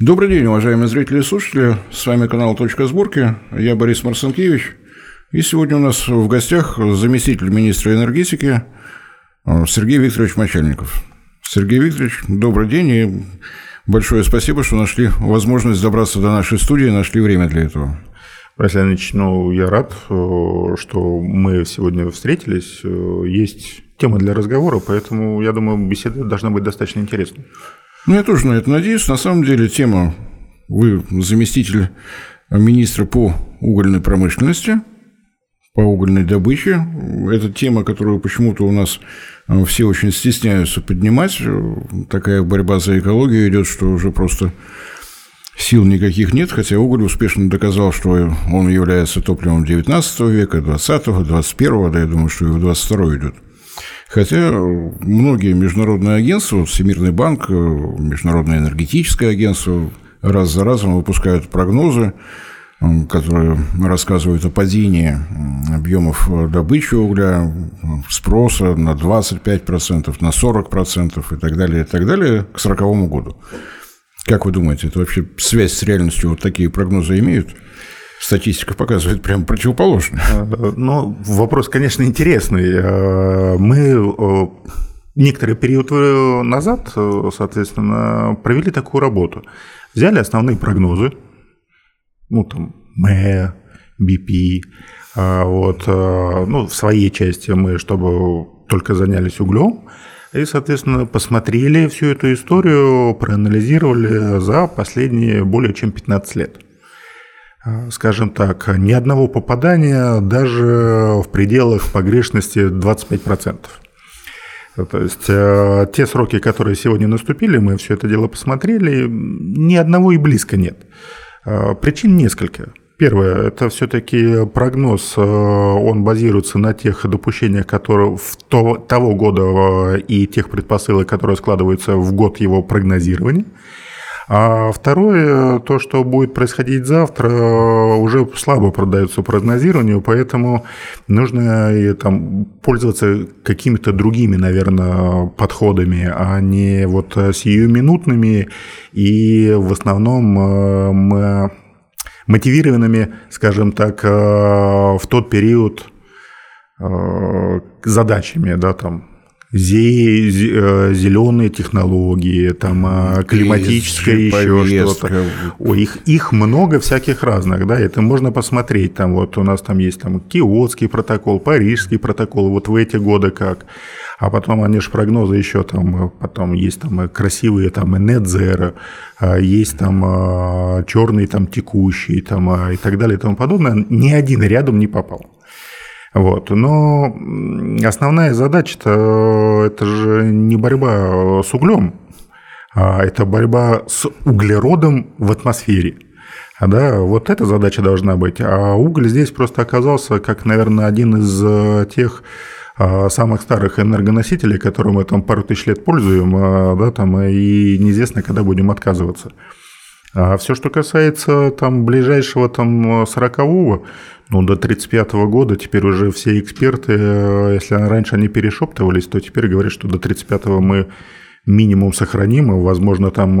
Добрый день, уважаемые зрители и слушатели. С вами канал «Точка сборки». Я Борис Марсенкевич. И сегодня у нас в гостях заместитель министра энергетики Сергей Викторович Мочальников. Сергей Викторович, добрый день и большое спасибо, что нашли возможность добраться до нашей студии, нашли время для этого. Борис Леонидович, ну, я рад, э, что мы сегодня встретились. Э, есть тема для разговора, поэтому, я думаю, беседа должна быть достаточно интересной. Ну, я тоже на это надеюсь. На самом деле тема, вы заместитель министра по угольной промышленности, по угольной добыче. Это тема, которую почему-то у нас э, все очень стесняются поднимать. Такая борьба за экологию идет, что уже просто сил никаких нет, хотя уголь успешно доказал, что он является топливом 19 века, 20 21 да, я думаю, что и в 22 идет. Хотя многие международные агентства, Всемирный банк, Международное энергетическое агентство раз за разом выпускают прогнозы, которые рассказывают о падении объемов добычи угля, спроса на 25%, на 40% и так далее, и так далее к 1940 году. Как вы думаете, это вообще связь с реальностью вот такие прогнозы имеют? Статистика показывает прямо противоположное. Э, ну, вопрос, конечно, интересный. Э, мы э, некоторый период назад, соответственно, провели такую работу. Взяли основные прогнозы, ну, там, МЭ, BP, вот, ну, в своей части мы, чтобы только занялись углем, и, соответственно, посмотрели всю эту историю, проанализировали за последние более чем 15 лет. А, скажем так, ни одного попадания даже в пределах погрешности 25%. То есть э, те сроки, которые сегодня наступили, мы все это дело посмотрели, ни одного и близко нет. А, причин несколько. Первое, это все-таки прогноз, э, он базируется на тех допущениях, которые в то, того года э, и тех предпосылок, которые складываются в год его прогнозирования. А второе, то, что будет происходить завтра, уже слабо продается прогнозированию, поэтому нужно там, пользоваться какими-то другими, наверное, подходами, а не вот сиюминутными и в основном э, мотивированными, скажем так, э, в тот период э, задачами, да, там, зеленые технологии, там а, климатическое еще что-то. Ой, их, их много всяких разных, да, это можно посмотреть, там вот у нас там есть там Киотский протокол, Парижский протокол, вот в эти годы как. А потом они же прогнозы еще там, потом есть там красивые там net zero, а есть там а, черный там текущий там и так далее и тому подобное. Ни один рядом не попал. Вот. Но основная задача-то это же не борьба с углем, а это борьба с углеродом в атмосфере. Да, вот эта задача должна быть. А уголь здесь просто оказался как, наверное, один из э, тех э, самых старых энергоносителей, которые мы там пару тысяч лет пользуем, э, да, там, и неизвестно, когда будем отказываться. А все, что касается там ближайшего там 40 ну, до 35 года теперь уже все эксперты, э, если раньше они перешептывались, то теперь говорят, что до 35 мы минимум сохраним, и, возможно, там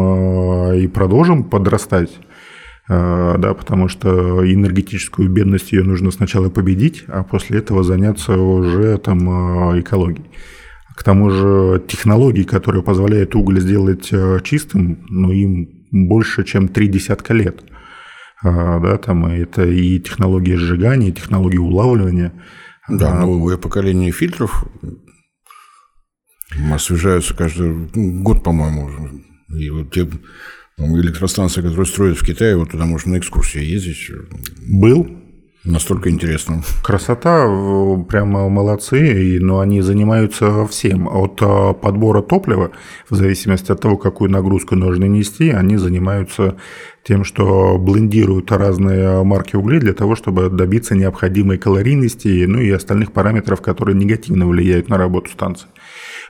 э, и продолжим подрастать. Э, да, потому что энергетическую бедность ее нужно сначала победить, а после этого заняться уже там экологией. К тому же технологии, которые позволяют уголь сделать чистым, ну, им больше, чем три десятка лет – а, да, там это и технологии сжигания, и технологии улавливания. Да, а, новое поколение фильтров освежаются каждый год, по-моему. И вот те электростанции, которые строят в Китае, вот туда можно на экскурсии ездить. Был, Настолько интересно. Красота, прямо молодцы, но они занимаются всем. От а, подбора топлива, в зависимости от того, какую нагрузку нужно нести, они занимаются тем, что блендируют разные марки углей для того, чтобы добиться необходимой калорийности, ну и остальных параметров, которые негативно влияют на работу станции.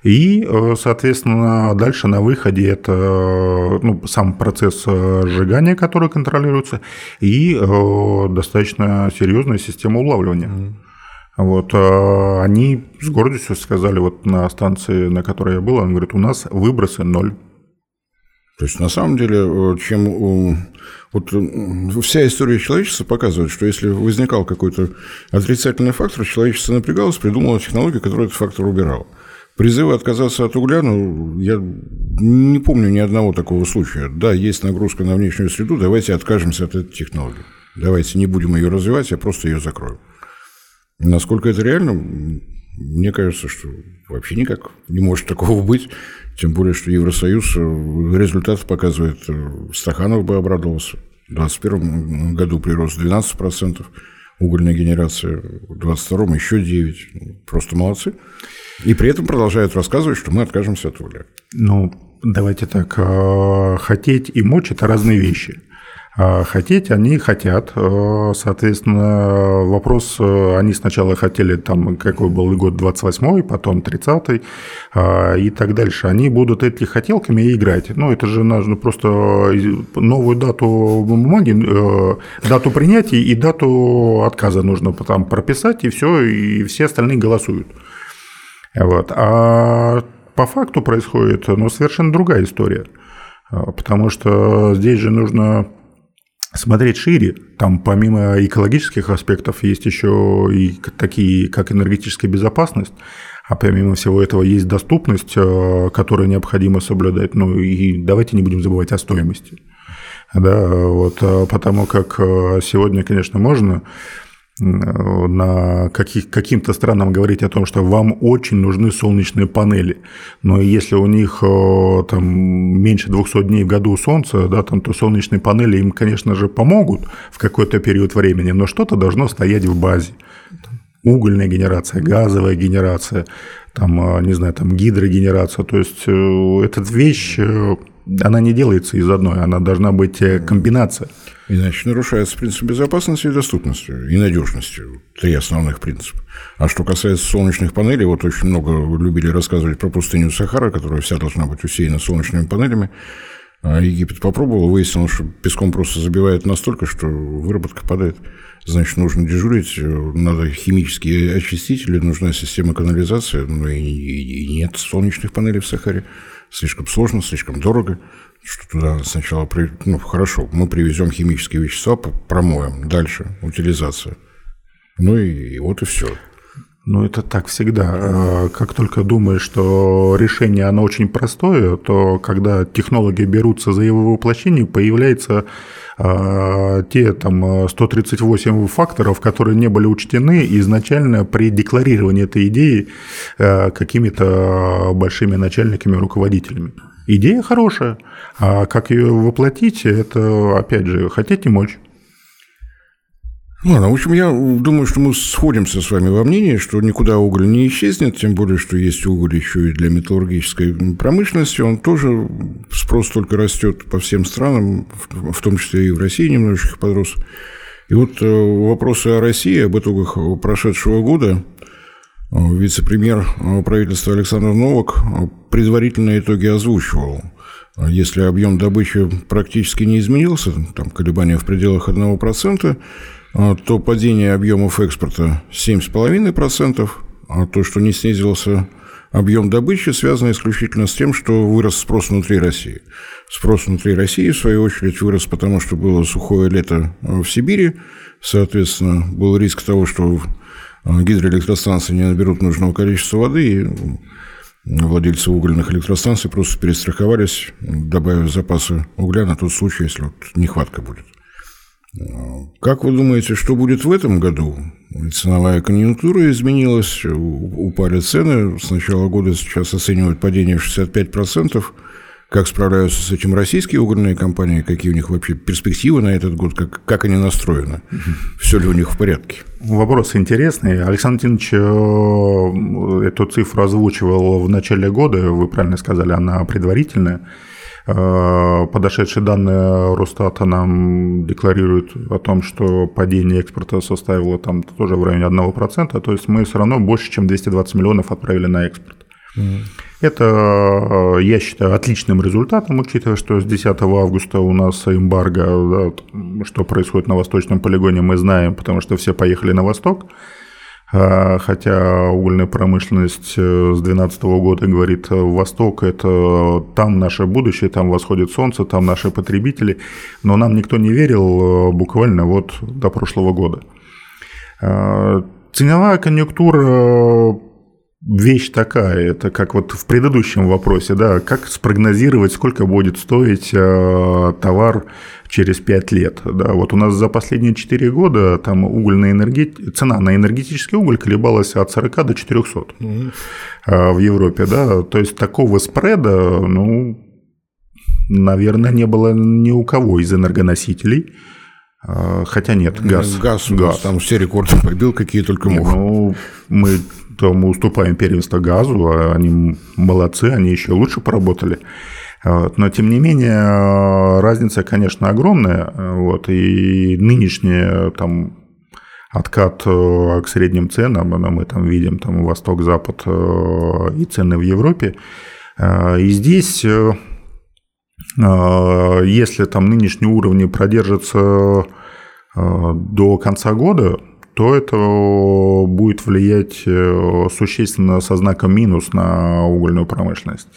И, э, соответственно, дальше на выходе это ну, сам процесс э, сжигания, который контролируется, и э, достаточно серьезная система улавливания. Mm-hmm. Вот, они с гордостью сказали вот на станции, на которой я был, он говорит, у нас выбросы ноль. То есть, на самом деле, э, чем э, вот вся история человечества показывает, что если возникал какой-то отрицательный фактор, человечество напрягалось, придумало технологию, которая этот фактор убирала. Призывы отказаться от угля, ну, я не помню ни одного такого случая. Да, есть нагрузка на внешнюю среду, давайте откажемся от этой технологии. Давайте не будем ее развивать, а просто ее закроем. Насколько это реально, мне кажется, что вообще никак не может такого быть. Тем более, что Евросоюз результат показывает. Стаханов бы обрадовался. В 2021 году прирост 12%, угольная генерация в 2022 еще 9%. Просто молодцы. И при этом продолжают рассказывать, что мы откажемся от угля. Ну, давайте так. А, хотеть и мочь – это разные вещи. А хотеть они хотят. А, соответственно, вопрос, а, они сначала хотели, там, какой был год 28-й, потом 30-й и так дальше. Они будут эти хотелками играть. Ну, это же нужно просто новую дату бумаги, э, дату принятия и дату отказа нужно там прописать, и все, и все остальные голосуют. Вот. А по факту происходит ну, совершенно другая история. Потому что здесь же нужно смотреть шире. Там помимо экологических аспектов есть еще и такие, как энергетическая безопасность, а помимо всего этого есть доступность, э, которую необходимо соблюдать. Ну и давайте не будем забывать о стоимости. Да, вот, э, потому как э, сегодня, конечно, можно на каких, каким-то странам говорить о том, что вам очень нужны солнечные панели. Но если у них э, там меньше 200 дней в году солнца, да, там, то солнечные панели им, конечно же, помогут в какой-то период времени, но что-то должно стоять в базе. Угольная генерация, газовая генерация, там, э, не знаю, там гидрогенерация. То есть э, эта вещь, она не делается из одной, она должна быть комбинация. Иначе нарушается принцип безопасности и доступности, и надежности. Три основных принципа. А что касается солнечных панелей, вот очень много любили рассказывать про пустыню Сахара, которая вся должна быть усеяна солнечными панелями. А Египет попробовал, выяснилось, что песком просто забивает настолько, что выработка падает. Значит, нужно дежурить, надо химические очистители, нужна система канализации, но ну, и, и нет солнечных панелей в Сахаре. Слишком сложно, слишком дорого что туда сначала, ну, хорошо, мы привезем химические вещества, промоем, дальше утилизация. Ну и, и вот и все. Ну, это так всегда. А, как только думаешь, что решение, оно очень простое, то когда технологии берутся за его воплощение, появляется а, те там 138 факторов, которые не были учтены изначально при декларировании этой идеи какими-то большими начальниками, руководителями. Идея хорошая, а как ее воплотить, это, опять же, хотеть не мочь. Ладно, в общем, я думаю, что мы сходимся с вами во мнении, что никуда уголь не исчезнет, тем более, что есть уголь еще и для металлургической промышленности. Он тоже, спрос только растет по всем странам, в том числе и в России немножечко подрос. И вот э, вопросы о России, об итогах прошедшего года – Вице-премьер правительства Александр Новак предварительные итоги озвучивал. Если объем добычи практически не изменился, там колебания в пределах 1%, то падение объемов экспорта 7,5%, а то, что не снизился объем добычи, связано исключительно с тем, что вырос спрос внутри России. Спрос внутри России, в свою очередь, вырос, потому что было сухое лето в Сибири, соответственно, был риск того, что а, гидроэлектростанции не наберут нужного количества воды, и владельцы угольных электростанций просто перестраховались, добавив запасы угля на тот случай, если вот нехватка будет. Как вы думаете, что будет в этом году? Ценовая конъюнктура изменилась, упали цены. С начала года сейчас оценивают падение в 65%. Как справляются с этим российские угольные компании? Какие у них вообще перспективы на этот год? Как, как они настроены? Все ли у них в порядке? Вопрос интересный. Александр Тинович э, эту цифру озвучивал в начале года. Вы правильно сказали, она предварительная. Э, подошедшие данные Росстата нам декларируют о том, что падение экспорта составило там тоже в районе 1%, то есть мы все равно больше, чем 220 миллионов отправили на экспорт. Это, я считаю, отличным результатом, учитывая, что с 10 августа у нас эмбарго, да, что происходит на восточном полигоне, мы знаем, потому что все поехали на восток. А, хотя угольная промышленность э, с 2012 года говорит, э, Восток – это там наше будущее, там восходит солнце, там наши потребители. Но нам никто не верил буквально вот до прошлого года. А, ценовая конъюнктура вещь такая, это как вот в предыдущем вопросе, да, как спрогнозировать, сколько будет стоить э, товар через 5 лет, да, вот у нас за последние 4 года там угольная энергет... цена на энергетический уголь колебалась от 40 до 400 mm-hmm. э, в Европе, да, то есть такого спреда, ну, наверное, не было ни у кого из энергоносителей, э, Хотя нет, газ. Газ, газ. там все рекорды побил, какие только мог. Ну, мы то мы уступаем первенство газу, а они молодцы, они еще лучше поработали. Но, тем не менее, разница, конечно, огромная. Вот, и нынешний там, откат э, к средним ценам, мы там видим там, Восток-Запад э, и цены в Европе. Э, и здесь, если там нынешние уровни продержатся до конца года, то это будет влиять э, существенно со знаком минус на угольную промышленность.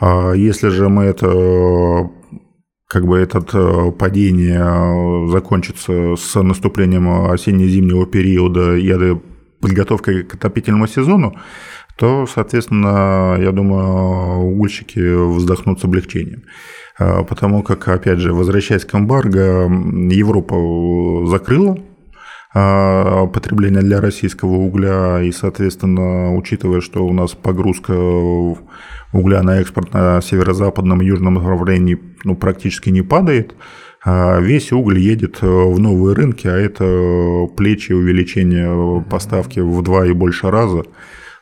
А если же мы это как бы это э, падение закончится с наступлением осенне-зимнего периода и подготовкой к отопительному сезону, то, соответственно, я думаю, угольщики вздохнут с облегчением. Потому как, опять же, возвращаясь к эмбарго, Европа закрыла потребления для российского угля, и, соответственно, учитывая, что у нас погрузка угля на экспорт на северо-западном и южном направлении ну, практически не падает, а весь уголь едет в новые рынки, а это плечи увеличения поставки в два и больше раза.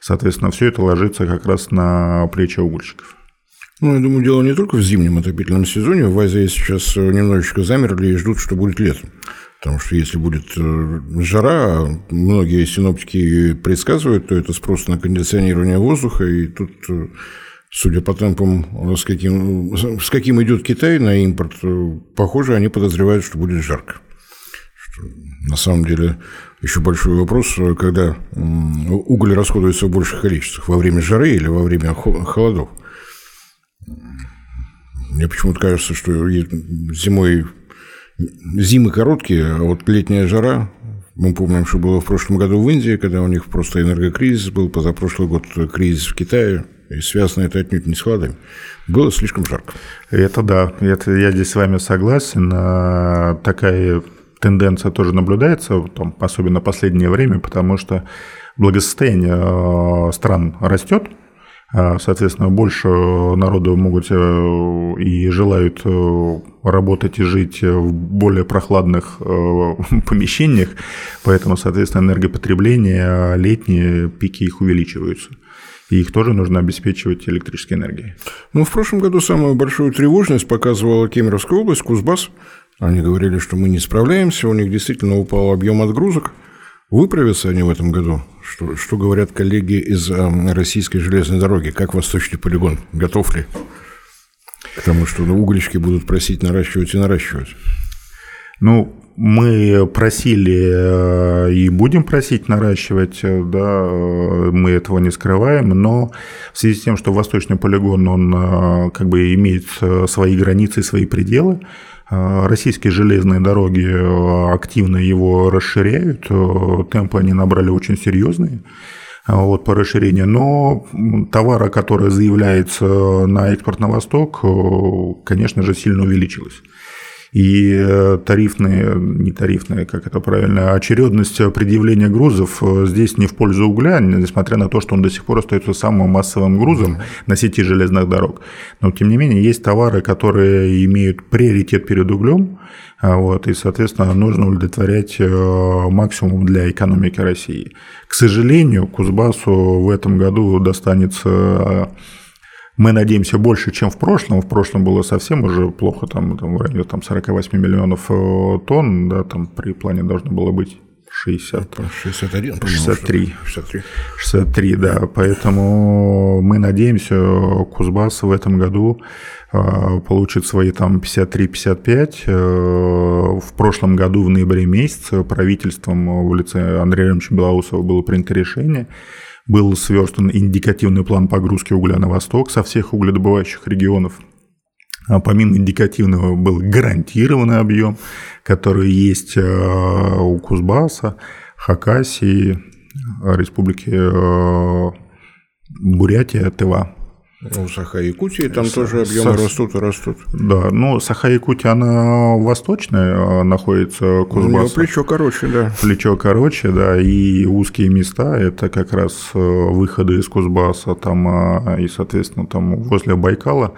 Соответственно, все это ложится как раз на плечи угольщиков. Ну, я думаю, дело не только в зимнем отопительном сезоне. В Азии сейчас немножечко замерли и ждут, что будет летом. Потому что если будет э, жара, многие синоптики предсказывают, то это спрос на кондиционирование воздуха. И тут, э, судя по темпам, э, с каким, с каким идет Китай на импорт, похоже, они подозревают, что будет жарко. Что, на самом деле, еще большой вопрос, когда уголь расходуется в больших количествах, во время жары или во время холодов. Мне почему-то кажется, что зимой Зимы короткие, а вот летняя жара, мы помним, что было в прошлом году в Индии, когда у них просто энергокризис был, позапрошлый год кризис в Китае, и связано это отнюдь не с холодами. Было слишком жарко. Это да, это, я здесь с вами согласен. А, такая тенденция тоже наблюдается, там, особенно в последнее время, потому что благосостояние а, стран растет, соответственно, больше народу могут э, и желают э, работать и жить в более прохладных э, помещениях, поэтому, соответственно, энергопотребление, летние пики их увеличиваются. И их тоже нужно обеспечивать электрической энергией. Ну, в прошлом году самую большую тревожность показывала Кемеровская область, Кузбасс. Они говорили, что мы не справляемся, у них действительно упал объем отгрузок. Выправятся они в этом году? Что, что говорят коллеги из э, российской железной дороги? Как восточный полигон? Готов ли? К тому, что ну, угольщики будут просить наращивать и наращивать. Ну, мы просили э, и будем просить наращивать, э, да, э, мы этого не скрываем, но в связи с тем, что восточный полигон, он как бы имеет свои границы, свои пределы, российские железные дороги э, активно его расширяют, э, темпы они набрали очень серьезные вот, по расширению, но товара, который заявляется на экспорт на восток, конечно же, сильно увеличилось и э, тарифные, не тарифные, как это правильно, очередность предъявления грузов э, здесь не в пользу угля, несмотря на то, что он до сих пор остается самым массовым грузом на сети железных дорог. Но, тем не менее, есть товары, которые имеют приоритет перед углем, а вот, и, соответственно, нужно удовлетворять э, максимум для экономики России. К сожалению, Кузбассу в этом году достанется мы надеемся больше, чем в прошлом. В прошлом было совсем уже плохо, там, там в районе там, 48 миллионов э, тонн, да, там при плане должно было быть. 60. 61, 63. 63. 63, да. Поэтому мы надеемся, Кузбасс в этом году а, получит свои там 53-55. Э, в прошлом году, в ноябре месяце, правительством в лице Андрея Ильича Белоусова было принято решение был сверстан индикативный план погрузки угля на восток со всех угледобывающих регионов. А помимо индикативного был гарантированный объем, который есть э, у Кузбасса, Хакасии, Республики э, Бурятия, Тыва. Ну, Саха-Якутии там С, тоже объемы Сах... растут и растут. Да, ну Саха-Якутия, она восточная, находится Кузбасс. Ну, плечо короче, да. Плечо короче, да, и узкие места, это как раз э, выходы из Кузбасса, там, и, соответственно, там возле Байкала,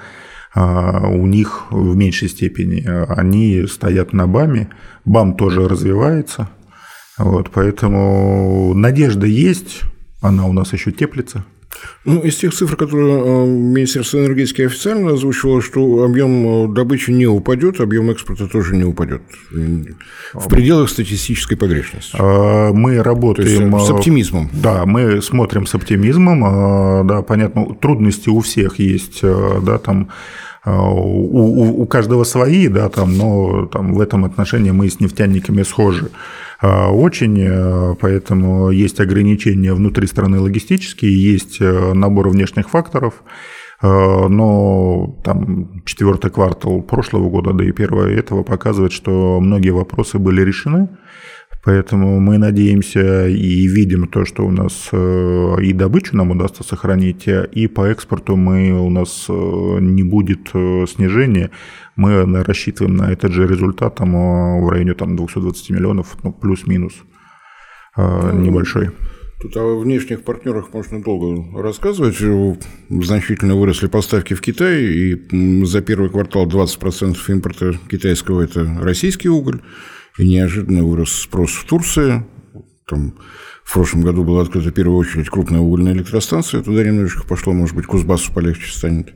у них в меньшей степени, они стоят на БАМе, БАМ тоже развивается, вот, поэтому надежда есть, она у нас еще теплится. Ну, из тех цифр, которые э, Министерство энергетики официально озвучивало, что объем э, добычи не упадет, объем экспорта тоже не упадет. В пределах статистической погрешности. А, мы работаем есть, с оптимизмом. Да, мы смотрим с оптимизмом. Да, понятно, трудности у всех есть, э, да, там у, у, у каждого свои, да, там, но там, в этом отношении мы с нефтяниками схожи. А, очень, э, поэтому есть ограничения внутри страны логистические, есть э, набор внешних факторов, э, но там четвертый квартал прошлого года, да и первое этого показывает, что многие вопросы были решены. Поэтому мы надеемся и видим то, что у нас и добычу нам удастся сохранить, и по экспорту мы, у нас не будет снижения мы рассчитываем на этот же результат там, в районе там, 220 миллионов, ну, плюс-минус ну, небольшой. Тут о внешних партнерах можно долго рассказывать. Значительно выросли поставки в Китай, и за первый квартал 20% импорта китайского – это российский уголь, и неожиданно вырос спрос в Турции. Там в прошлом году была открыта в первую очередь крупная угольная электростанция, туда немножечко пошло, может быть, Кузбассу полегче станет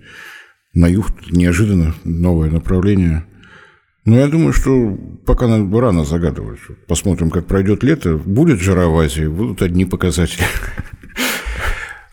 на юг неожиданно новое направление. Но я думаю, что пока надо рано загадывать. Посмотрим, как пройдет лето. Будет жара в Азии, будут одни показатели.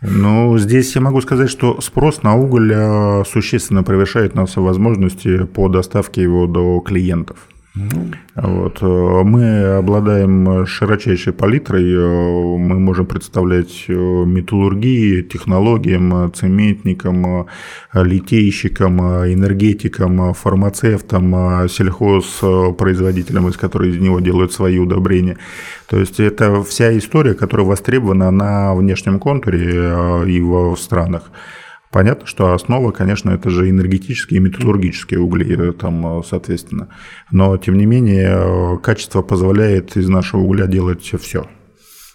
Ну, здесь я могу сказать, что спрос на уголь э, существенно превышает наши возможности по доставке его до клиентов. Вот. Э, мы обладаем широчайшей палитрой, э, мы можем представлять э, металлургии, технологиям, цементникам, литейщикам, энергетикам, фармацевтам, сельхозпроизводителям, из которых из него делают свои удобрения. То есть это вся история, которая востребована на внешнем контуре и в странах. Понятно, что основа, конечно, это же энергетические и металлургические угли, э, там, э, соответственно. Но, тем не менее, э, качество позволяет из нашего угля делать все.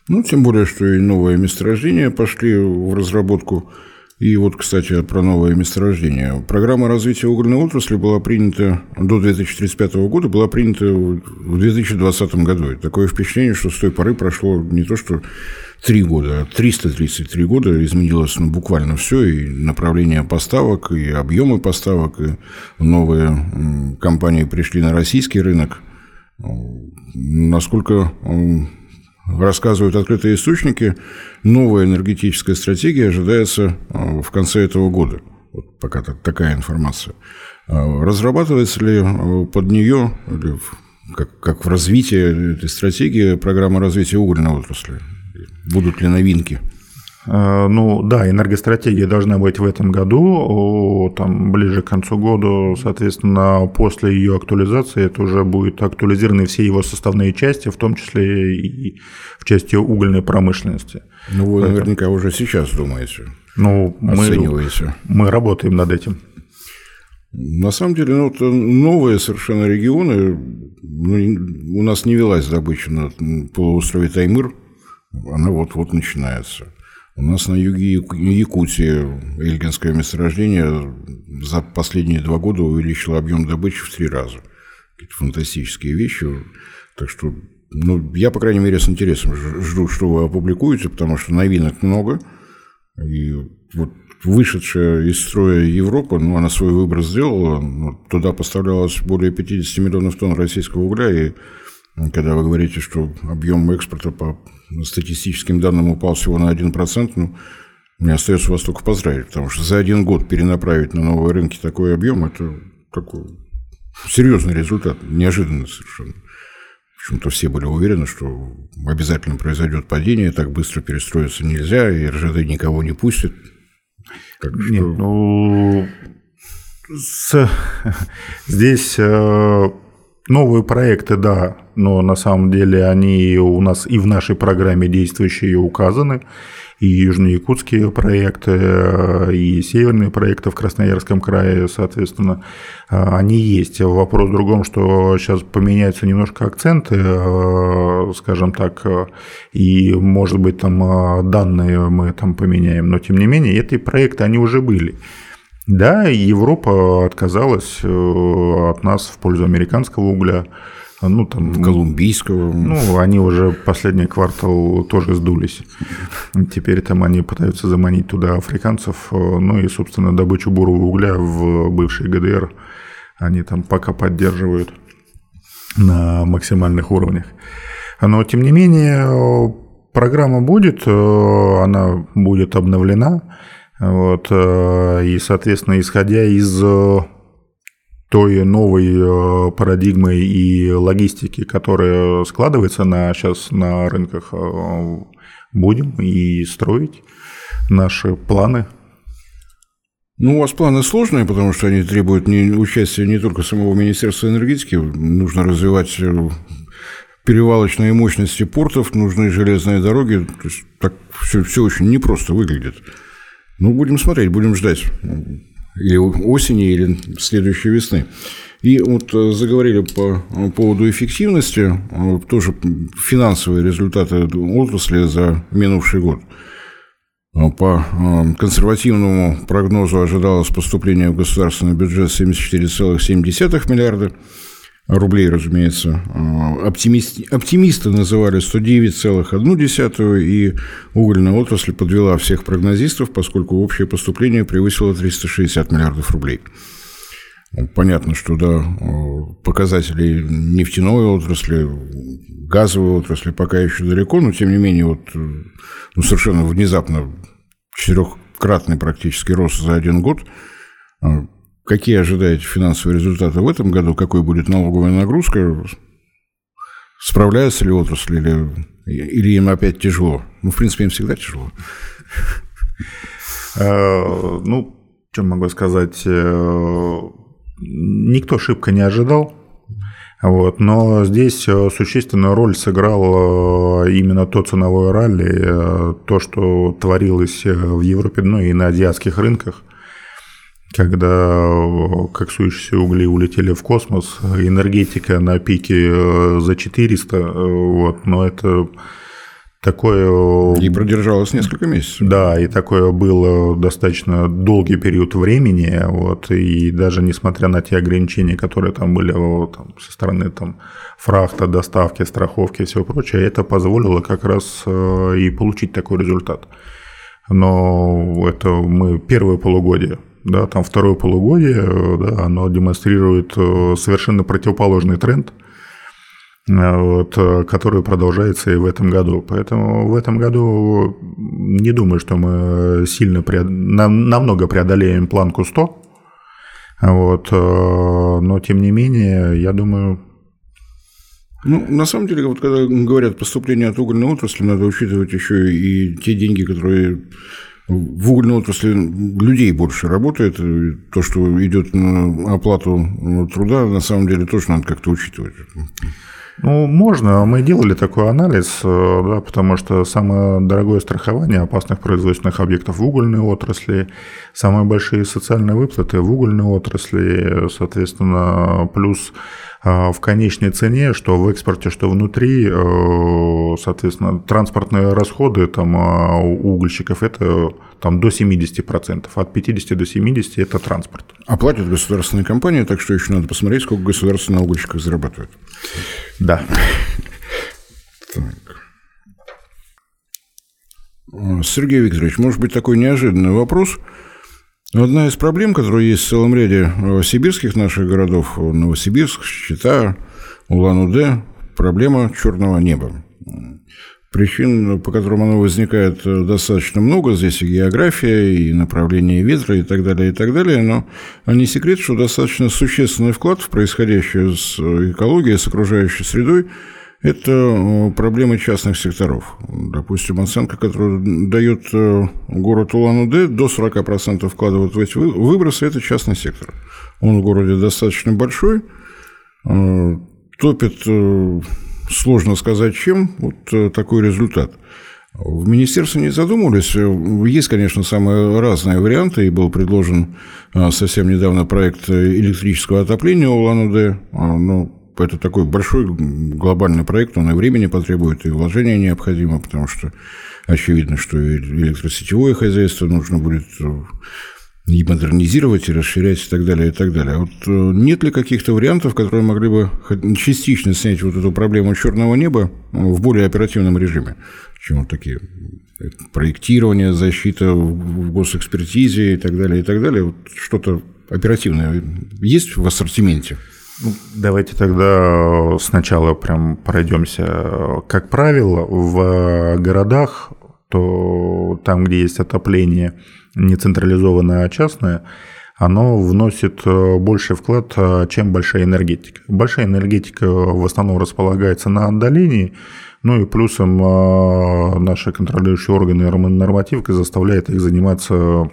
Ну, тем более, что и новые месторождения пошли в разработку. И вот, кстати, про новое месторождение. Программа развития угольной отрасли была принята до 2035 года, была принята в 2020 году. И такое впечатление, что с той поры прошло не то, что три года, 333 года изменилось ну, буквально все, и направление поставок, и объемы поставок, и новые компании пришли на российский рынок. Насколько рассказывают открытые источники, новая энергетическая стратегия ожидается а, в конце этого года. Вот пока такая информация. А разрабатывается ли а, под нее, как, как в развитии этой стратегии, программа развития угольной отрасли? Будут ли новинки? Э, ну да, энергостратегия должна быть в этом году, там ближе к концу года, соответственно, после ее актуализации это уже будет актуализированы все его составные части, в том числе и в части угольной промышленности. Ну вы Поэтому... наверняка уже сейчас думаете, ну, оцениваете. Мы, мы работаем над этим. На самом деле, ну, это новые совершенно регионы. Ну, у нас не велась добыча на полуострове Таймыр – она вот-вот начинается. У нас на юге Якутии Эльгинское месторождение за последние два года увеличило объем добычи в три раза. Какие-то фантастические вещи. Так что, ну, я, по крайней мере, с интересом жду, что вы опубликуете, потому что новинок много. И вот вышедшая из строя Европа, ну, она свой выбор сделала. Туда поставлялось более 50 миллионов тонн российского угля, и когда вы говорите, что объем экспорта по статистическим данным упал всего на 1%, ну, мне остается вас только поздравить, потому что за один год перенаправить на новые рынки такой объем – это такой серьезный результат, неожиданно совершенно. Почему-то все были уверены, что обязательно произойдет падение, так быстро перестроиться нельзя, и РЖД никого не пустит. Так что... Нет, ну, с... здесь э, новые проекты, да, но на самом деле они у нас и в нашей программе действующие указаны и южно-якутские проекты, и северные проекты в Красноярском крае, соответственно, они есть. Вопрос в другом, что сейчас поменяются немножко акценты, скажем так, и, может быть, там данные мы там поменяем, но, тем не менее, эти проекты, они уже были. Да, Европа отказалась от нас в пользу американского угля, ну, там, колумбийского. Ну, они уже последний квартал тоже сдулись. Теперь там они пытаются заманить туда африканцев. Ну и, собственно, добычу бурого угля в бывшей ГДР они там пока поддерживают на максимальных уровнях. Но, тем не менее, программа будет, она будет обновлена. Вот, и, соответственно, исходя из той новой э, парадигмы и логистики, которая складывается на, сейчас на рынках, э, будем и строить наши планы. Ну, у вас планы сложные, потому что они требуют не, участия не только самого Министерства энергетики, нужно развивать э, перевалочные мощности портов, нужны железные дороги. То есть так все, все очень непросто выглядит. Ну, будем смотреть, будем ждать или осени, или следующей весны. И вот э, заговорили по поводу эффективности, э, тоже финансовые результаты отрасли за минувший год. Э, по консервативному прогнозу ожидалось поступление в государственный бюджет 74,7 миллиарда рублей, разумеется. Оптимисты, оптимисты называли 109,1, и угольная отрасль подвела всех прогнозистов, поскольку общее поступление превысило 360 миллиардов рублей. Понятно, что да, показатели нефтяной отрасли, газовой отрасли пока еще далеко, но тем не менее вот ну, совершенно внезапно четырехкратный практически рост за один год Какие ожидаете финансовые результаты в этом году? Какой будет налоговая нагрузка? Справляется ли отрасль или, или им опять тяжело? Ну, в принципе, им всегда тяжело. Э, ну, что могу сказать? Э, никто шибко не ожидал. Вот, но здесь э, существенную роль сыграл именно то ценовое ралли, то, что творилось в Европе, ну и на азиатских рынках когда коксующиеся угли улетели в космос, энергетика на пике э, за 400, э, вот, но это такое... И продержалось несколько месяцев. Да, и такое было достаточно долгий период времени, вот, и даже несмотря на те ограничения, которые там были там, со стороны там, фрахта, доставки, страховки и всего прочее, это позволило как раз э, и получить такой результат. Но это мы первое полугодие да, там второе полугодие, да, оно демонстрирует э, совершенно противоположный тренд, э, вот, который продолжается и в этом году. Поэтому в этом году не думаю, что мы сильно преод... намного преодолеем планку 100, вот, э, но тем не менее, я думаю, ну, на самом деле, вот когда говорят поступление от угольной отрасли, надо учитывать еще и те деньги, которые в угольной отрасли людей больше работает. То, что идет на оплату труда, на самом деле тоже надо как-то учитывать. Ну, можно. Мы делали такой анализ, э, да, потому что самое дорогое страхование опасных производственных объектов в угольной отрасли, самые большие социальные выплаты в угольной отрасли, соответственно, плюс в конечной цене, что в экспорте, что внутри, э, соответственно, транспортные расходы там, а, у угольщиков это там, до 70%, от 50 до 70% это транспорт. Оплатят государственные компании, так что еще надо посмотреть, сколько государство на угольщиках зарабатывает. Да. Сергей Викторович, может быть, такой неожиданный вопрос – Одна из проблем, которая есть в целом ряде сибирских наших городов, Новосибирск, Чита, Улан-Удэ, проблема черного неба. Причин, по которым оно возникает, достаточно много. Здесь и география, и направление ветра, и так далее, и так далее. Но не секрет, что достаточно существенный вклад в происходящее с экологией, с окружающей средой – это проблемы частных секторов. Допустим, оценка, которую дает город Улан-Удэ, до 40% вкладывают в эти выбросы – это частный сектор. Он в городе достаточно большой, топит сложно сказать, чем вот э, такой результат. В министерстве не задумывались. Есть, конечно, самые разные варианты, и был предложен совсем недавно проект электрического отопления Улан-Удэ, а, но это такой большой глобальный проект, он и времени потребует, и вложения необходимо, потому что очевидно, что электросетевое хозяйство нужно будет э, и модернизировать, и расширять, и так далее, и так далее. А вот э, нет ли каких-то вариантов, которые могли бы частично снять вот эту проблему черного неба э, в более оперативном режиме, чем вот такие проектирование, защита в госэкспертизе и так далее, и так далее. Вот что-то оперативное есть в ассортименте? Давайте тогда сначала прям пройдемся. Как правило, в городах, то там, где есть отопление – не централизованное, а частное, оно вносит э, больший вклад, э, чем большая энергетика. Большая энергетика в основном располагается на отдалении, ну и плюсом э, наши контролирующие органы нормативкой заставляют их заниматься,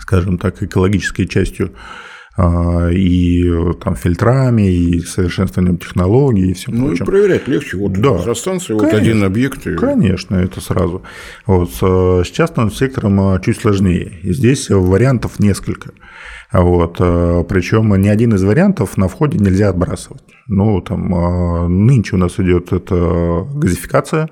скажем так, экологической частью и там фильтрами, и совершенствованием технологий, и всем ну, прочим. и проверять легче. Вот да. электростанция, вот один объект. И... Конечно, это сразу. Вот, с частным сектором а, чуть сложнее. Здесь вариантов несколько. Вот, а, причем ни один из вариантов на входе нельзя отбрасывать. Ну, там, нынче у нас идет это газификация,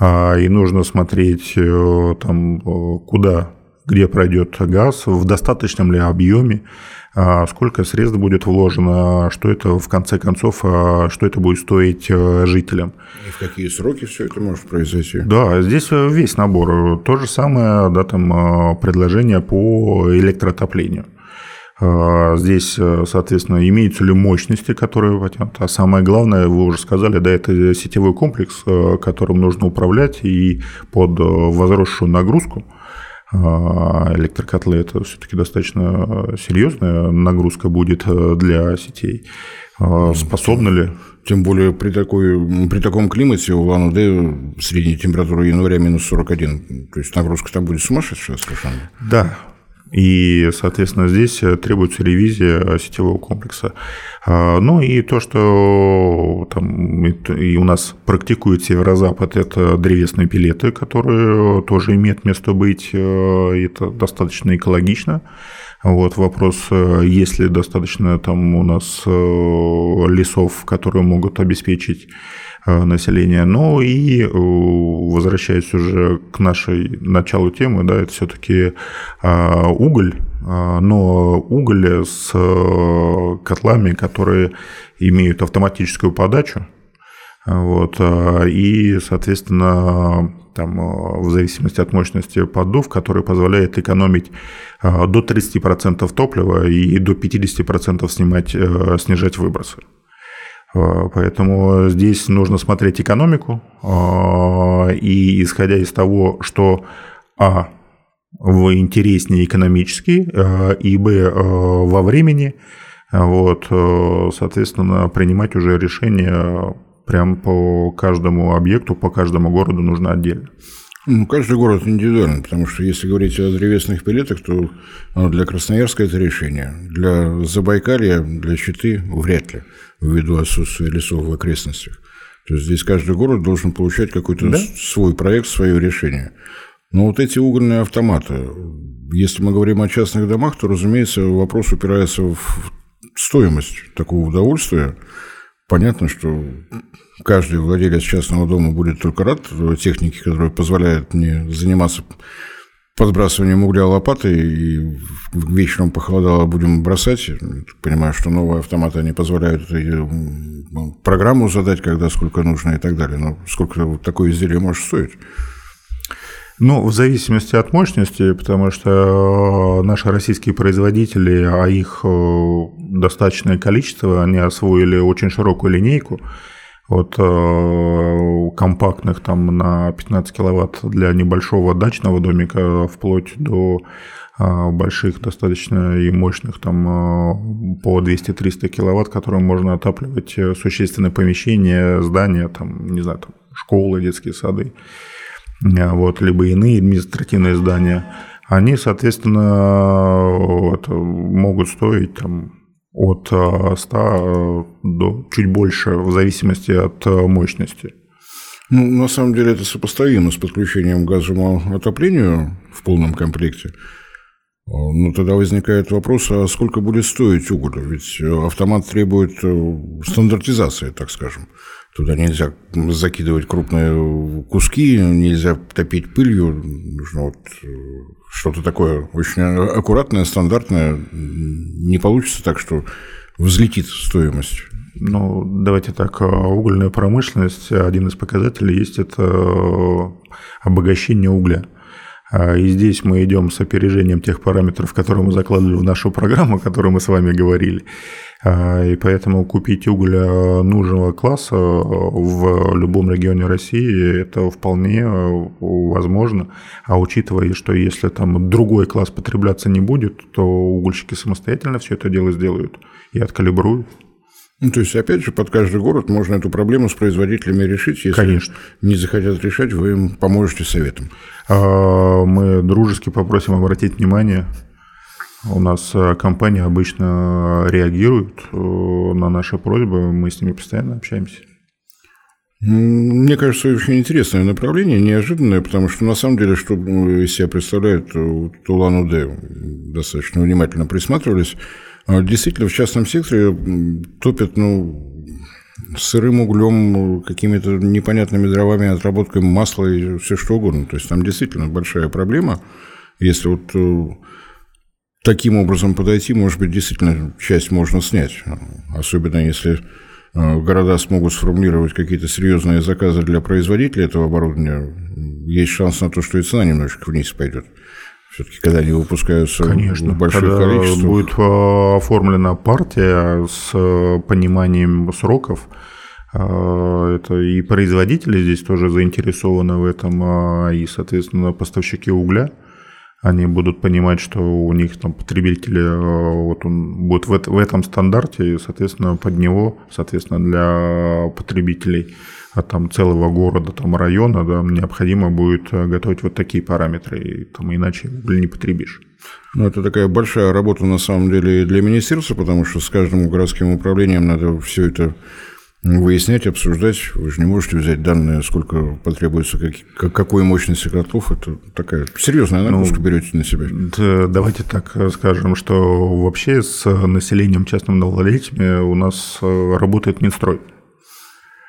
и нужно смотреть, э, там, куда где пройдет газ, в достаточном ли объеме, а, сколько средств будет вложено, что это в конце концов, а, что это будет стоить э, жителям. И в какие сроки все это может произойти? Да, здесь весь набор. То же самое, да, там а, предложение по электроотоплению. Здесь, соответственно, имеются ли мощности, которые потянут. А самое главное, вы уже сказали, да, это сетевой комплекс, которым нужно управлять и под возросшую нагрузку – а, электрокотлы это все-таки достаточно серьезная нагрузка будет э, для сетей. А, способны ли? Тем более при, такой, при таком климате у Улан-Удэ средняя температура января минус 41. То есть нагрузка там будет сумасшедшая совершенно. Да, и, соответственно, здесь э, требуется ревизия э, сетевого комплекса. А, ну и то, что там и у нас практикует Северо-Запад, это древесные пилеты, которые тоже имеют место быть. Э, это достаточно экологично. Вот вопрос, есть ли достаточно там у нас лесов, которые могут обеспечить Э, населения. Ну и э, возвращаясь уже к нашей началу темы, да, это все-таки э, уголь, но уголь с котлами, которые имеют автоматическую подачу, вот, и, соответственно, там, в зависимости от мощности поддув, который позволяет экономить до 30% топлива и до 50% снимать, снижать выбросы. А, поэтому здесь нужно смотреть экономику а, и исходя из того, что а в интереснее экономически, а, и б во времени, вот, соответственно, принимать уже решение прям по каждому объекту, по каждому городу нужно отдельно. Ну, каждый город индивидуальный, потому что если говорить о древесных пилетах, то для Красноярска это решение. Для Забайкалья, для Читы вряд ли ввиду отсутствия лесов в окрестностях. То есть здесь каждый город должен получать какой-то да? свой проект, свое решение. Но вот эти угольные автоматы, если мы говорим о частных домах, то, разумеется, вопрос упирается в стоимость такого удовольствия. Понятно, что каждый владелец частного дома будет только рад технике, которая позволяет мне заниматься подбрасыванием угля лопатой, и вечером похолодало, будем бросать. Понимаю, что новые автоматы, они позволяют программу задать, когда сколько нужно и так далее. Но сколько такое изделие может стоить? Ну, в зависимости от мощности, потому что наши российские производители, а их э, достаточное количество, они освоили очень широкую линейку. От э, компактных там на 15 киловатт для небольшого дачного домика вплоть до э, больших достаточно и мощных там э, по 200-300 киловатт, которым можно отапливать существенные помещения, здания, там, не знаю, там, школы, детские сады, вот, либо иные административные здания, они, соответственно, вот, могут стоить там от 100 э, до чуть больше, в зависимости от э, мощности. Ну, на самом деле это сопоставимо с подключением к газовому отоплению в полном комплекте. Ну, тогда возникает вопрос, а сколько будет стоить уголь? Ведь автомат требует э, стандартизации, так скажем. Туда нельзя закидывать крупные куски, нельзя топить пылью. Нужно вот что-то такое очень аккуратное, стандартное, не получится так, что взлетит стоимость. Ну, давайте так, угольная промышленность, один из показателей есть это обогащение угля. А, и здесь мы идем с опережением тех параметров, которые мы закладывали в нашу программу, о которой мы с вами говорили. А, и поэтому купить уголь нужного класса в любом регионе России это вполне возможно. А учитывая, что если там другой класс потребляться не будет, то угольщики самостоятельно все это дело сделают и откалибруют. Ну, то есть, опять же, под каждый город можно эту проблему с производителями решить. Если Конечно. не захотят решать, вы им поможете советом. А, мы дружески попросим обратить внимание. У нас э, компания обычно реагирует э, на наши просьбы, мы с ними постоянно общаемся. Мне кажется, очень интересное направление, неожиданное, потому что на самом деле, что из себя представляет Тулан-Удэ, достаточно внимательно присматривались, а действительно, в частном секторе топят, ну, сырым углем, какими-то непонятными дровами, отработкой масла и все что угодно. То есть там действительно большая проблема. Если вот э, таким образом подойти, может быть, действительно часть можно снять. Особенно если э, города смогут сформулировать какие-то серьезные заказы для производителей этого оборудования, есть шанс на то, что и цена немножечко вниз пойдет. Все-таки, когда они выпускаются Конечно, в больших когда количествах. будет э, оформлена партия с э, пониманием сроков, э, это и производители здесь тоже заинтересованы в этом, а и, соответственно, поставщики угля. Они будут понимать, что у них там потребители вот он будет в, в этом стандарте, и, соответственно, под него, соответственно, для потребителей от там, целого города, там, района, да, необходимо будет э, готовить вот такие параметры, и, там, иначе уголь не потребишь. Ну, это такая большая работа на самом деле для министерства, потому что с каждым городским управлением надо все это выяснять, обсуждать. Вы же не можете взять данные, сколько потребуется, как, какой мощности котлов. Это такая серьезная нагрузка ну, берете на себя. Да, давайте так скажем, что вообще с населением частным нововладельцами у нас э, работает Минстрой.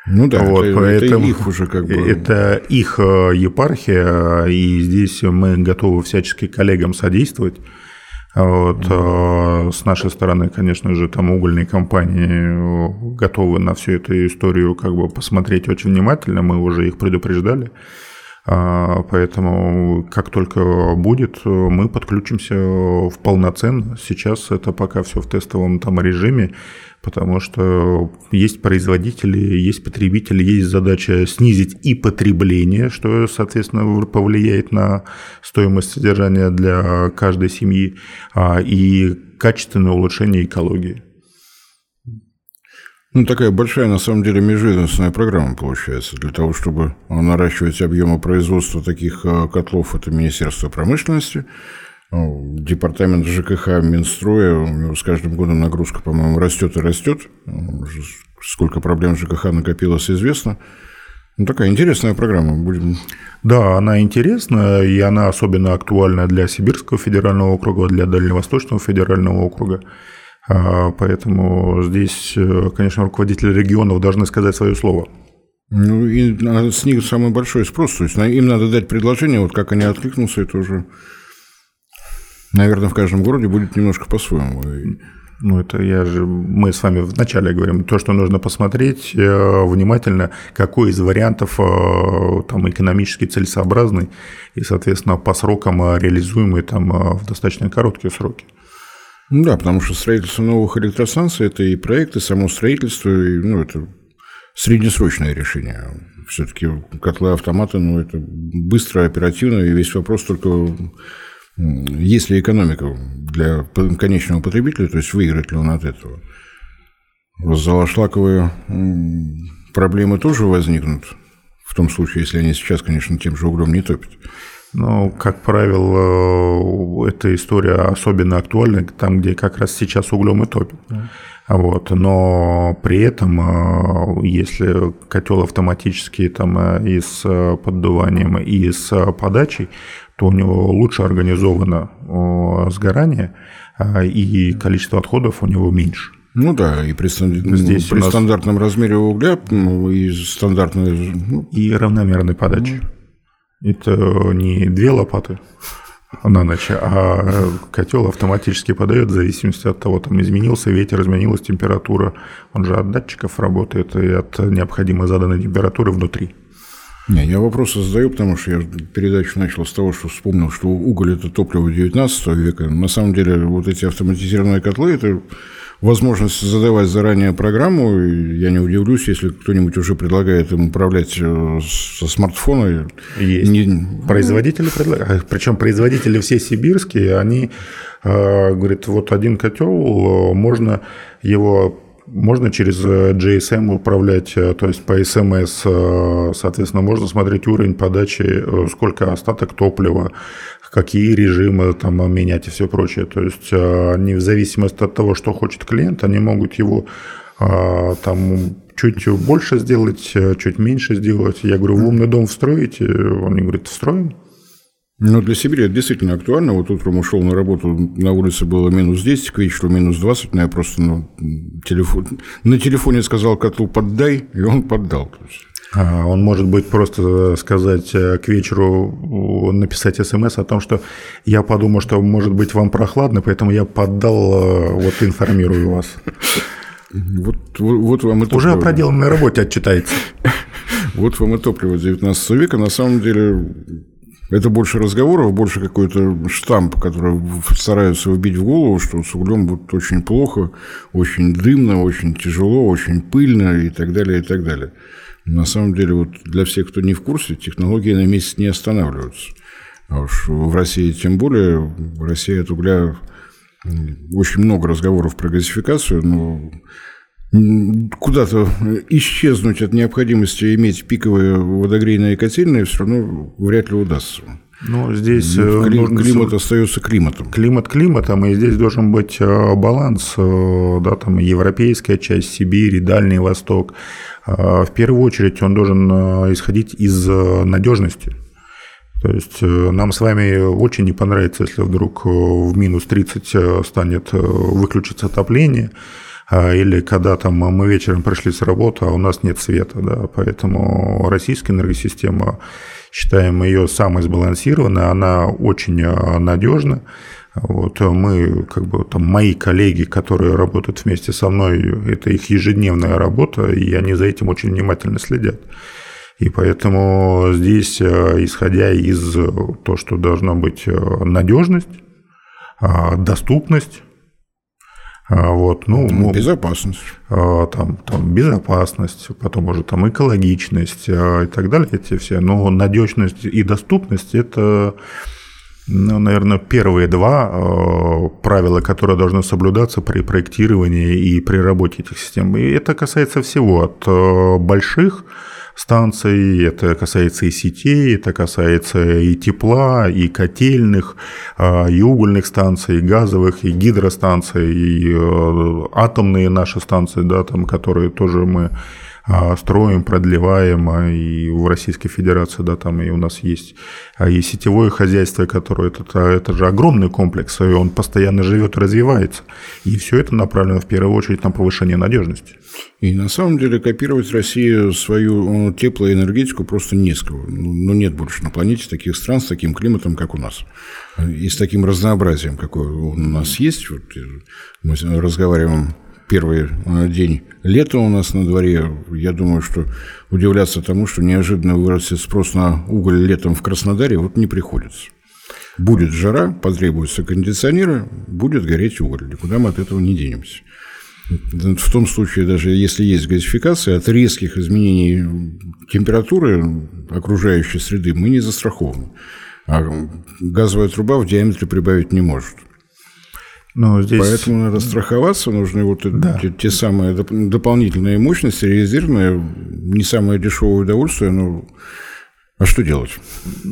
Ну да, вот, это, поэтому это их уже как бы... Это их э, епархия, и здесь мы готовы всячески коллегам содействовать. Вот, mm С нашей стороны, конечно же, там угольные компании готовы на всю эту историю как бы посмотреть очень внимательно, мы уже их предупреждали. А, поэтому как только будет, мы подключимся в полноценно. Сейчас это пока все в тестовом там режиме потому что есть производители, есть потребители, есть задача снизить и потребление, что, соответственно, повлияет на стоимость содержания для каждой семьи, а, и качественное улучшение экологии. Ну, такая большая, на самом деле, межведомственная программа получается. Для того, чтобы наращивать объемы производства таких а, котлов, это Министерство промышленности, ну, департамент ЖКХ Минстроя, с каждым годом нагрузка, по-моему, растет и растет. Сколько проблем ЖКХ накопилось, известно. Ну, такая интересная программа. Будем... Да, она интересна, и она особенно актуальна для Сибирского федерального округа, для Дальневосточного федерального округа. А, поэтому здесь, э, конечно, руководители регионов должны сказать свое слово. Ну, и с них самый большой спрос. То есть им надо дать предложение, вот как они откликнутся, это уже Наверное, в каждом городе будет немножко по-своему. Ну, это я же, мы с вами вначале говорим, то, что нужно посмотреть э, внимательно, какой из вариантов э, там экономически целесообразный и, соответственно, по срокам реализуемый там в достаточно короткие сроки. Ну да, потому что строительство новых электростанций – это и проекты, само строительство, и, ну, это среднесрочное решение. Все-таки котлы автоматы, ну, это быстро, оперативно, и весь вопрос только, есть ли экономика для конечного потребителя, то есть выиграет ли он от этого. Золошлаковые проблемы тоже возникнут, в том случае, если они сейчас, конечно, тем же углем не топят. Ну, как правило, эта история особенно актуальна там, где как раз сейчас углем и топит. Вот. Но при этом, э, если котел автоматический там, э, и с поддуванием, и с подачей, то у него лучше организовано сгорание, и количество отходов у него меньше. Ну да, и при, Здесь при нас... стандартном размере угля и стандартной... Ну... И равномерной подачи. Ну... Это не две лопаты, на ночь, а котел автоматически подает в зависимости от того, там изменился ветер, изменилась температура. Он же от датчиков работает и от необходимой заданной температуры внутри. Не, я вопросы задаю, потому что я передачу начал с того, что вспомнил, что уголь – это топливо 19 века. На самом деле, вот эти автоматизированные котлы – это возможность задавать заранее программу. Я не удивлюсь, если кто-нибудь уже предлагает им управлять э, со смартфона. Есть. Не... Производители предлагают. Причем производители все сибирские, они э, говорят, вот один котел, можно его можно через GSM управлять, э, то есть по SMS, соответственно, можно смотреть уровень подачи, сколько остаток топлива, какие режимы там менять и все прочее. То есть э, они в зависимости от того, что хочет клиент, они могут его э, там чуть больше сделать, э, чуть меньше сделать. Я говорю, в умный дом встроите? Он говорит, встроим. Ну, для Сибири это действительно актуально. Вот утром ушел на работу, на улице было минус 10, к вечеру минус 20, но я просто ну, телефон, на телефоне сказал котлу «поддай», и он поддал. А, он может быть просто сказать э, к вечеру, написать смс о том, что я подумал, что может быть вам прохладно, поэтому я поддал, э, вот информирую вас. Вот, вот, вот вам топливо. Уже о проделанной работе отчитается. Вот вам и топливо 19 века. На самом деле это больше разговоров, больше какой-то штамп, который стараются вбить в голову, что с углем будет очень плохо, очень дымно, очень тяжело, очень пыльно и так далее, и так далее. На самом деле, вот для всех, кто не в курсе, технологии на месяц не останавливаются. А уж в России тем более, в России от угля очень много разговоров про газификацию, но куда-то исчезнуть от необходимости иметь пиковые водогрейные котельные все равно вряд ли удастся. Ну, здесь ну, Кли, нужно... климат остается климатом. Климат климатом, и здесь должен быть э, баланс, э, да, там европейская часть Сибири, Дальний Восток. В первую очередь он должен э, исходить из надежности. То есть нам с вами очень не понравится, если вдруг в минус 30 станет выключиться отопление, или когда там мы вечером пришли с работы, а у нас нет света. Да, поэтому российская энергосистема считаем ее самой сбалансированной, она очень а, надежна. Вот мы, как бы там мои коллеги, которые работают вместе со мной, это их ежедневная работа, и они за этим очень внимательно следят. И поэтому здесь, а, исходя из того, что должна быть надежность, доступность, вот, ну, ну, безопасность. А, там, там безопасность, потом уже там экологичность а, и так далее, эти все. Но надежность и доступность – это, ну, наверное, первые два правила, которые должны соблюдаться при проектировании и при работе этих систем. И это касается всего, от больших станций, это касается и сетей, это касается и тепла, и котельных, а, и угольных станций, и газовых, и гидростанций, и э, атомные наши станции, да, там, которые тоже мы строим, продлеваем, а, и в Российской Федерации, да, там и у нас есть а, и сетевое хозяйство, которое это, это же огромный комплекс, и он постоянно живет и развивается. И все это направлено в первую очередь на повышение надежности. И на самом деле копировать Россию свою теплоэнергетику просто не с кого. Ну, ну, нет больше на планете таких стран с таким климатом, как у нас. И с таким разнообразием, какое у нас есть. Вот э, мы разговариваем первый э, день лета у нас на дворе, я думаю, что удивляться тому, что неожиданно вырастет спрос на уголь летом в Краснодаре, вот не приходится. Будет жара, потребуются кондиционеры, будет гореть уголь. Никуда мы от этого не денемся. В том случае, даже если есть газификация, от резких изменений температуры окружающей среды мы не застрахованы. А газовая труба в диаметре прибавить не может. Но здесь... Поэтому надо страховаться, нужны вот да. те, те самые доп- дополнительные мощности, резервные, не самое дешевое удовольствие, но а что делать?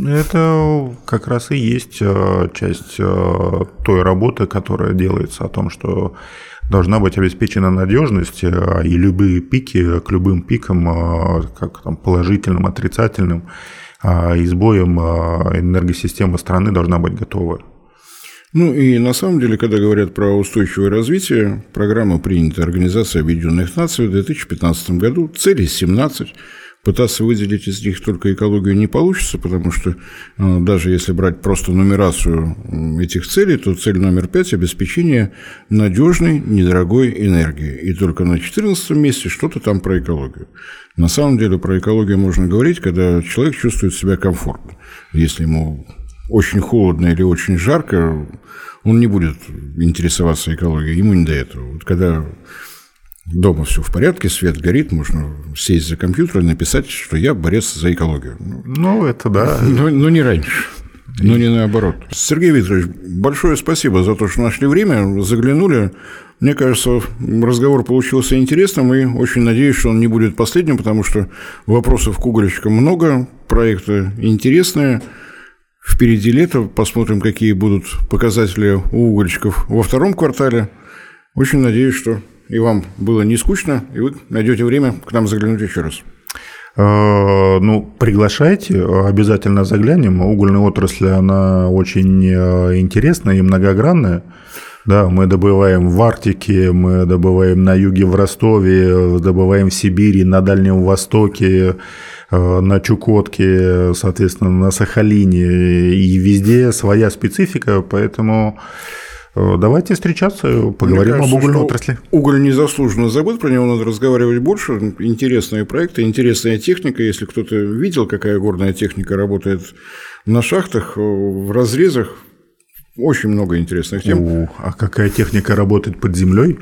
Это как раз и есть э, часть э, той работы, которая делается о том, что должна быть обеспечена надежность, э, и любые пики к любым пикам, как там положительным, отрицательным, и сбоем энергосистема страны должна быть готова. Ну и на самом деле, когда говорят про устойчивое развитие, программа принята Организацией Объединенных Наций в 2015 году, цели 17. Пытаться выделить из них только экологию не получится, потому что э, даже если брать просто нумерацию этих целей, то цель номер пять – обеспечение надежной, недорогой энергии. И только на 14 месте что-то там про экологию. На самом деле про экологию можно говорить, когда человек чувствует себя комфортно. Если ему очень холодно или очень жарко, он не будет интересоваться экологией, ему не до этого. Вот когда дома все в порядке, свет горит, можно сесть за компьютер и написать, что я борец за экологию. Ну, это да. Но, но не раньше. Но не наоборот. Сергей Викторович, большое спасибо за то, что нашли время, заглянули. Мне кажется, разговор получился интересным, и очень надеюсь, что он не будет последним, потому что вопросов к угольщикам много, проекты интересные. Впереди лето, посмотрим, какие будут показатели у угольщиков во втором квартале. Очень надеюсь, что и вам было не скучно, и вы найдете время к нам заглянуть еще раз. Э, ну, приглашайте, обязательно заглянем. Угольная отрасль, она очень э, интересная и многогранная. Да, мы добываем в Арктике, мы добываем на юге в Ростове, добываем в Сибири, на Дальнем Востоке, э, на Чукотке, соответственно, на Сахалине. И везде своя специфика, поэтому Э, давайте встречаться, поговорим кажется, об угольной отрасли. Уголь незаслуженно забыт, про него надо разговаривать больше. Интересные проекты, интересная техника. Если кто-то видел, какая горная техника работает на шахтах, в разрезах, очень много интересных тем. О, а какая техника работает под землей?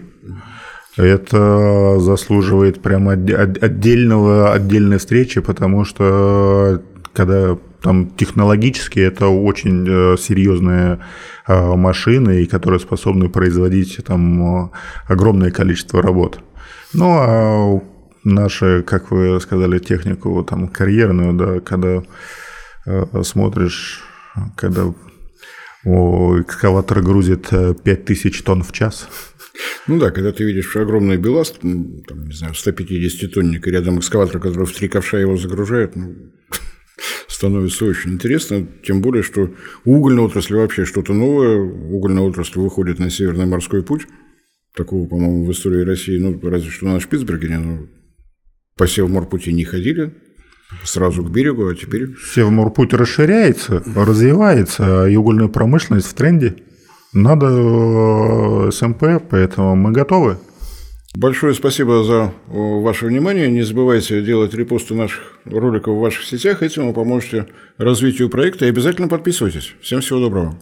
Это заслуживает прямо отдельного, отдельной встречи, потому что когда там технологически это очень э, серьезные э, машины, и которые способны производить там э, огромное количество работ. Ну, а наша, как вы сказали, технику там карьерную, да, когда смотришь, когда о, экскаватор грузит 5000 тонн в час. Ну да, когда ты видишь огромный беласт, там, не знаю, 150-тонник, и рядом экскаватор, который в три ковша его загружает, ну, становится очень интересно, тем более, что у угольной отрасли вообще что-то новое. Угольная отрасль выходит на Северный морской путь. Такого, по-моему, в истории России, ну, разве что на Шпицбергене, но по Севморпути не ходили, сразу к берегу, а теперь... Севморпуть расширяется, развивается, и угольная промышленность в тренде. Надо э, СМП, поэтому мы готовы. Большое спасибо за ваше внимание. Не забывайте делать репосты наших роликов в ваших сетях. Этим вы поможете развитию проекта. И обязательно подписывайтесь. Всем всего доброго.